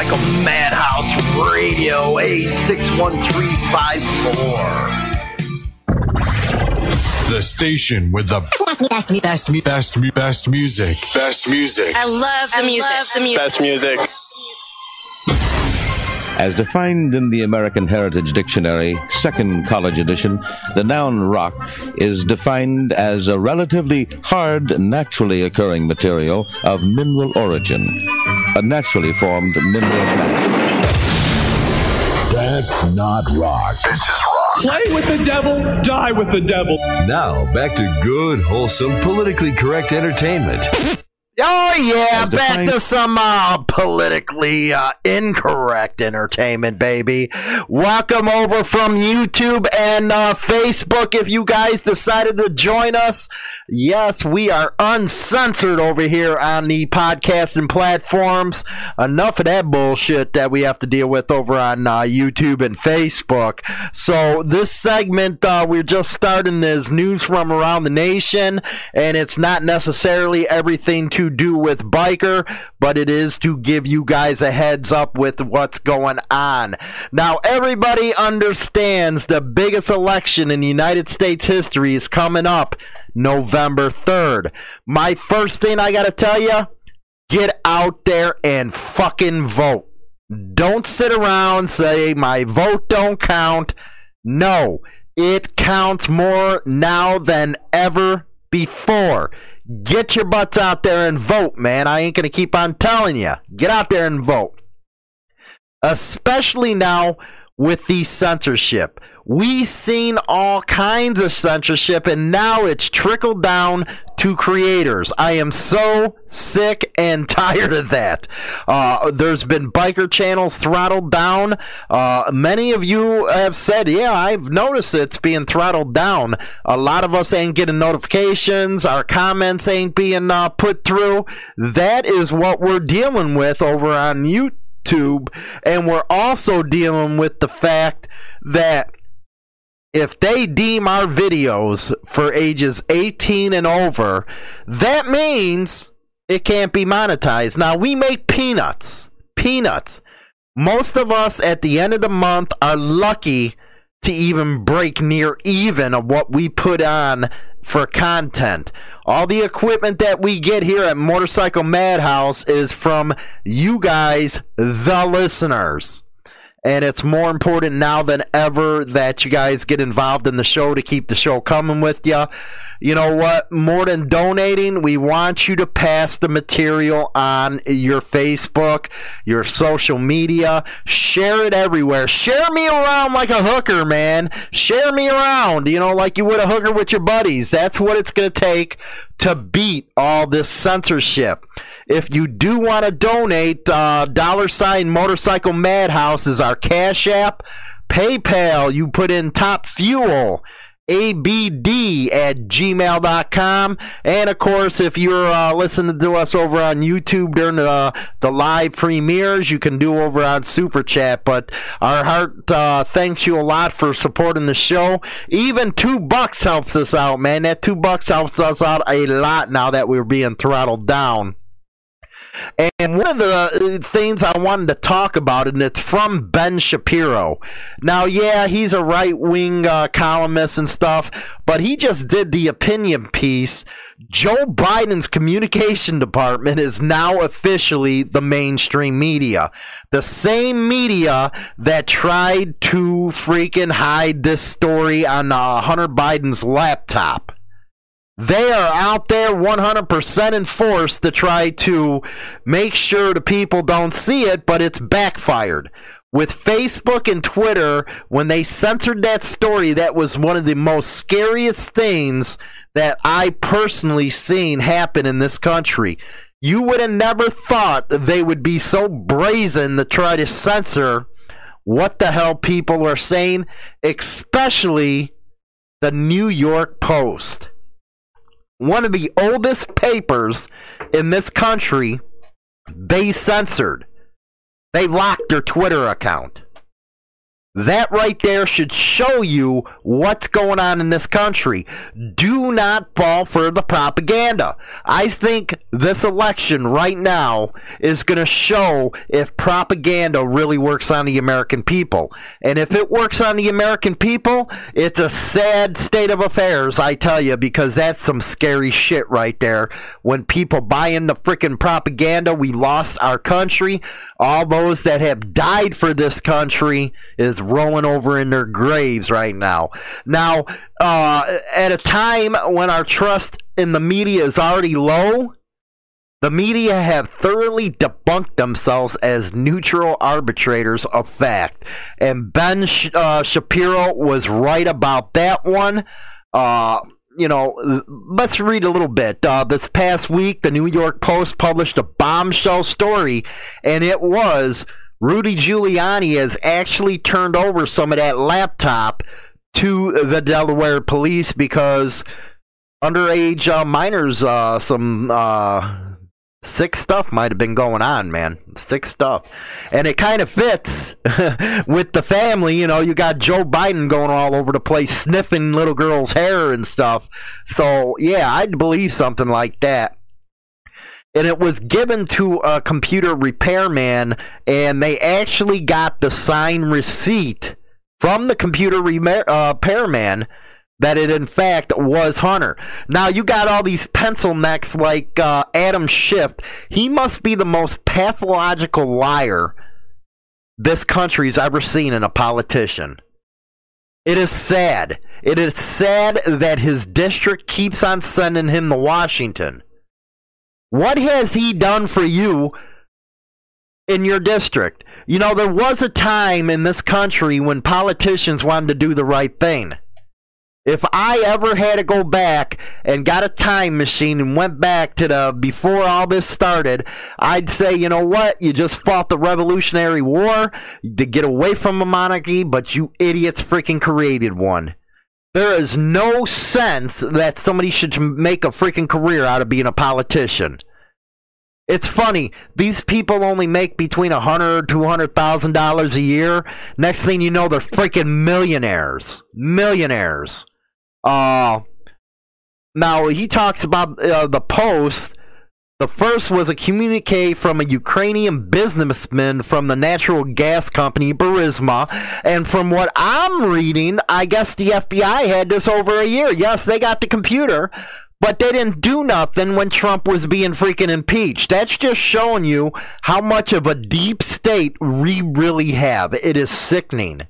[SPEAKER 1] Motorcycle Madhouse Radio A61354.
[SPEAKER 6] The station with the best, best, best, best, best music. Best music.
[SPEAKER 7] I love the music. Love the music.
[SPEAKER 8] Best music.
[SPEAKER 9] As defined in the American Heritage Dictionary, second college edition, the noun rock is defined as a relatively hard, naturally occurring material of mineral origin, a naturally formed mineral matter.
[SPEAKER 6] That's not rock.
[SPEAKER 8] Play with the devil, die with the devil.
[SPEAKER 10] Now, back to good, wholesome, politically correct entertainment.
[SPEAKER 1] Oh yeah, back to some uh, politically uh, incorrect entertainment, baby. Welcome over from YouTube and uh, Facebook. If you guys decided to join us, yes, we are uncensored over here on the podcasting platforms. Enough of that bullshit that we have to deal with over on uh, YouTube and Facebook. So this segment uh, we're just starting is news from around the nation, and it's not necessarily everything to do with biker, but it is to give you guys a heads up with what's going on. Now, everybody understands the biggest election in United States history is coming up November 3rd. My first thing I got to tell you get out there and fucking vote. Don't sit around say my vote don't count. No, it counts more now than ever before. Get your butts out there and vote, man. I ain't going to keep on telling you. Get out there and vote. Especially now with the censorship. We've seen all kinds of censorship, and now it's trickled down to creators. I am so sick and tired of that. Uh, there's been biker channels throttled down. Uh, many of you have said, Yeah, I've noticed it's being throttled down. A lot of us ain't getting notifications, our comments ain't being uh, put through. That is what we're dealing with over on YouTube. And we're also dealing with the fact that if they deem our videos for ages 18 and over, that means it can't be monetized. Now, we make peanuts. Peanuts. Most of us at the end of the month are lucky to even break near even of what we put on for content. All the equipment that we get here at Motorcycle Madhouse is from you guys, the listeners and it's more important now than ever that you guys get involved in the show to keep the show coming with you. You know what? More than donating, we want you to pass the material on your Facebook, your social media. Share it everywhere. Share me around like a hooker, man. Share me around, you know, like you would a hooker with your buddies. That's what it's going to take to beat all this censorship. If you do want to donate, uh, dollar sign motorcycle madhouse is our cash app. PayPal, you put in top fuel abd at gmail.com and of course if you're uh, listening to us over on youtube during the, the live premieres you can do over on super chat. But our heart uh, thanks you a lot for supporting the show. Even two bucks helps us out man. That two bucks helps us out a lot now that we're being throttled down and one of the uh, things I wanted to talk about, and it's from Ben Shapiro. Now, yeah, he's a right wing uh, columnist and stuff, but he just did the opinion piece. Joe Biden's communication department is now officially the mainstream media. The same media that tried to freaking hide this story on uh, Hunter Biden's laptop. They are out there 100% in force to try to make sure the people don't see it, but it's backfired. With Facebook and Twitter, when they censored that story, that was one of the most scariest things that I personally seen happen in this country. You would have never thought they would be so brazen to try to censor what the hell people are saying, especially the New York Post one of the oldest papers in this country, they censored. They locked their Twitter account. That right there should show you what's going on in this country. Do not fall for the propaganda. I think this election right now is going to show if propaganda really works on the American people. And if it works on the American people, it's a sad state of affairs, I tell you, because that's some scary shit right there. When people buy into freaking propaganda, we lost our country. All those that have died for this country is rolling over in their graves right now. Now, uh, at a time when our trust in the media is already low, the media have thoroughly debunked themselves as neutral arbitrators of fact. And Ben uh, Shapiro was right about that one. Uh, you know, let's read a little bit. Uh, this past week, the New York Post published a bombshell story, and it was Rudy Giuliani has actually turned over some of that laptop to the Delaware police because underage uh, minors, uh, some uh, sick stuff might have been going on, man. Sick stuff. And it kind of fits with the family. You know, you got Joe Biden going all over the place, sniffing little girls' hair and stuff. So, yeah, I'd believe something like that and it was given to a computer repairman, and they actually got the signed receipt from the computer uh, repairman that it in fact was Hunter. Now you got all these pencil necks like uh, Adam Schiff. He must be the most pathological liar this country's ever seen in a politician. It is sad. It is sad that his district keeps on sending him to Washington. What has he done for you in your district? You know, there was a time in this country when politicians wanted to do the right thing. If I ever had to go back and got a time machine and went back to the before all this started, I'd say, you know what? You just fought the Revolutionary War to get away from a monarchy, but you idiots freaking created one. There is no sense that somebody should make a freaking career out of being a politician. It's funny. These people only make between a hundred, two hundred thousand dollars a year. Next thing you know, they're freaking millionaires. Millionaires. Uh now he talks about uh, the post. The first was a communique from a Ukrainian businessman from the natural gas company Burisma. And from what I'm reading, I guess the FBI had this over a year. Yes, they got the computer, but they didn't do nothing when Trump was being freaking impeached. That's just showing you how much of a deep state we really have. It is sickening.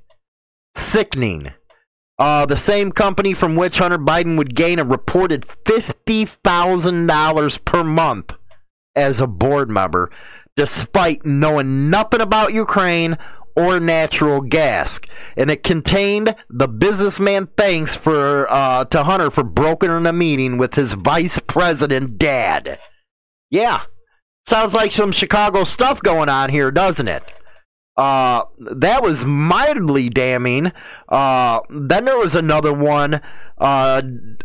[SPEAKER 1] Sickening. Uh, the same company from which Hunter Biden would gain a reported $50,000 per month as a board member, despite knowing nothing about Ukraine or natural gas. And it contained the businessman thanks for uh, to Hunter for brokering a meeting with his vice president dad. Yeah. Sounds like some Chicago stuff going on here, doesn't it? Uh, that was mildly damning. Uh, then there was another one. Uh,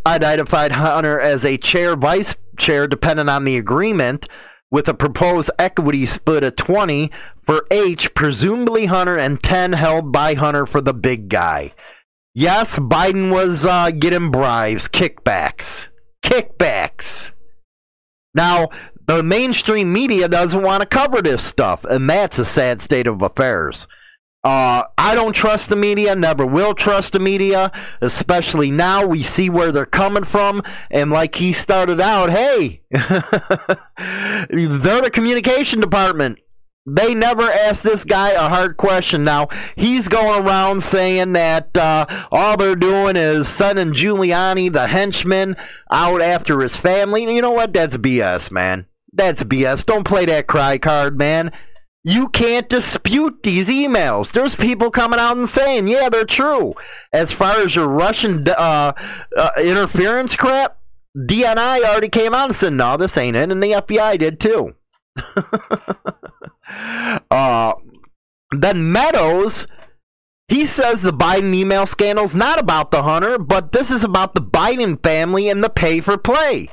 [SPEAKER 1] identified Hunter as a chair, vice chair, depending on the agreement with a proposed equity split of 20 for H, presumably Hunter, and 10 held by Hunter for the big guy. Yes, Biden was uh, getting bribes, kickbacks. Kickbacks. Now, the mainstream media doesn't want to cover this stuff, and that's a sad state of affairs. Uh, I don't trust the media, never will trust the media, especially now we see where they're coming from. And like he started out, hey, they're the communication department. They never asked this guy a hard question. Now, he's going around saying that uh, all they're doing is sending Giuliani, the henchman, out after his family. You know what? That's BS, man. That's BS. Don't play that cry card, man you can't dispute these emails. There's people coming out and saying, yeah, they're true. As far as your Russian uh, uh, interference crap, DNI already came out and said, no, this ain't it. And the FBI did too. uh, then Meadows, he says the Biden email scandal is not about the hunter, but this is about the Biden family and the pay for play.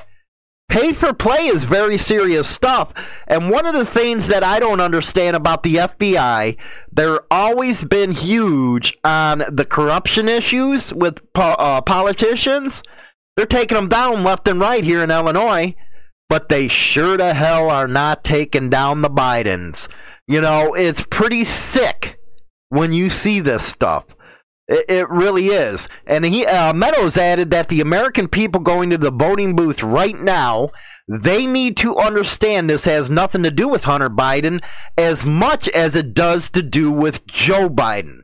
[SPEAKER 1] Pay for play is very serious stuff. And one of the things that I don't understand about the FBI, they're always been huge on the corruption issues with uh, politicians. They're taking them down left and right here in Illinois, but they sure to hell are not taking down the Bidens. You know, it's pretty sick when you see this stuff. It, really is. And he uh, Meadows added that the American people going to the voting booth right now, they need to understand this has nothing to do with Hunter Biden as much as it does to do with Joe Biden.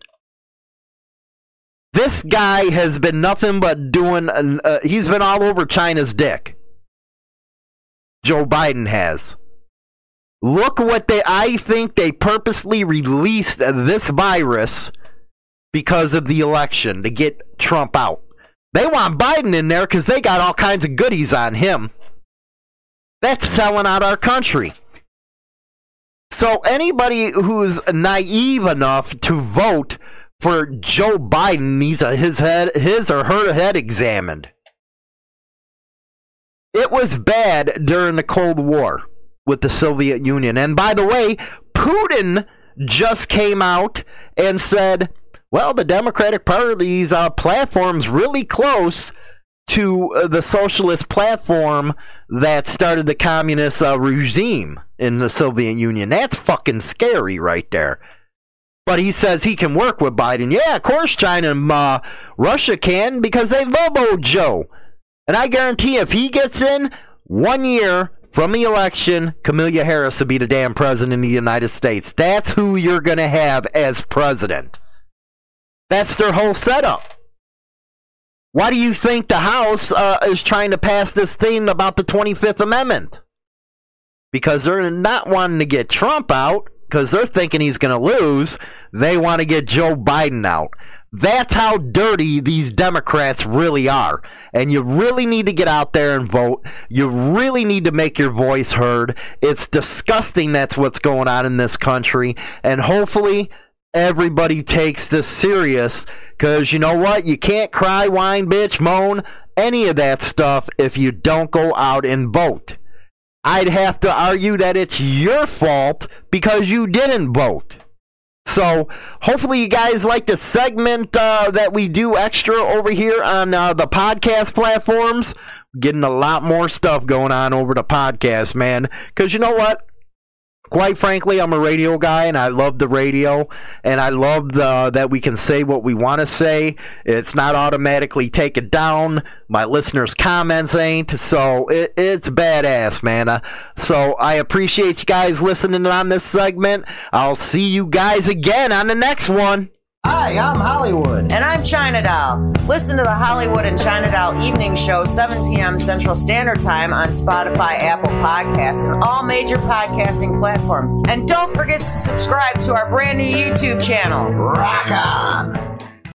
[SPEAKER 1] This guy has been nothing but doing, uh, he's been all over China's dick. Joe Biden has. Look what they, I think they purposely released this virus because of the election to get Trump out. They want Biden in there because they got all kinds of goodies on him. That's selling out our country. So anybody who's naive enough to vote for Joe Biden needs his head, his or her head examined. It was bad during the Cold War with the Soviet Union. And by the way, Putin just came out and said well, the Democratic Party's uh, platform's really close to uh, the socialist platform that started the communist uh, regime in the Soviet Union. That's fucking scary right there. But he says he can work with Biden. Yeah, of course China and uh, Russia can because they love old Joe. And I guarantee if he gets in one year from the election, Kamala Harris will be the damn president of the United States. That's who you're going to have as president. That's their whole setup. Why do you think the House uh, is trying to pass this thing about the 25th Amendment? Because they're not wanting to get Trump out because they're thinking he's going to lose. They want to get Joe Biden out. That's how dirty these Democrats really are. And you really need to get out there and vote. You really need to make your voice heard. It's disgusting that's what's going on in this country. And hopefully everybody takes this serious because you know what? You can't cry, whine, bitch, moan, any of that stuff if you don't go out and vote. I'd have to argue that it's your fault because you didn't vote. So hopefully you guys like the segment uh, that we do extra over here on uh, the podcast platforms. Getting a lot more stuff going on over the podcast, man. Because you know what? Quite frankly, I'm a radio guy and I love the radio and I love the, that we can say what we want to say. It's not automatically taken down. My listeners' comments ain't. So it, it's badass, man. Uh, so I appreciate you guys listening on this segment. I'll see you guys again on the next one.
[SPEAKER 3] Hi, I'm Hollywood. And I'm China Doll. Listen to the Hollywood and China Doll Evening Show, 7 p.m. Central Standard Time on Spotify, Apple Podcasts, and all major podcasting platforms. And don't forget to subscribe to our brand new YouTube channel. Rock on!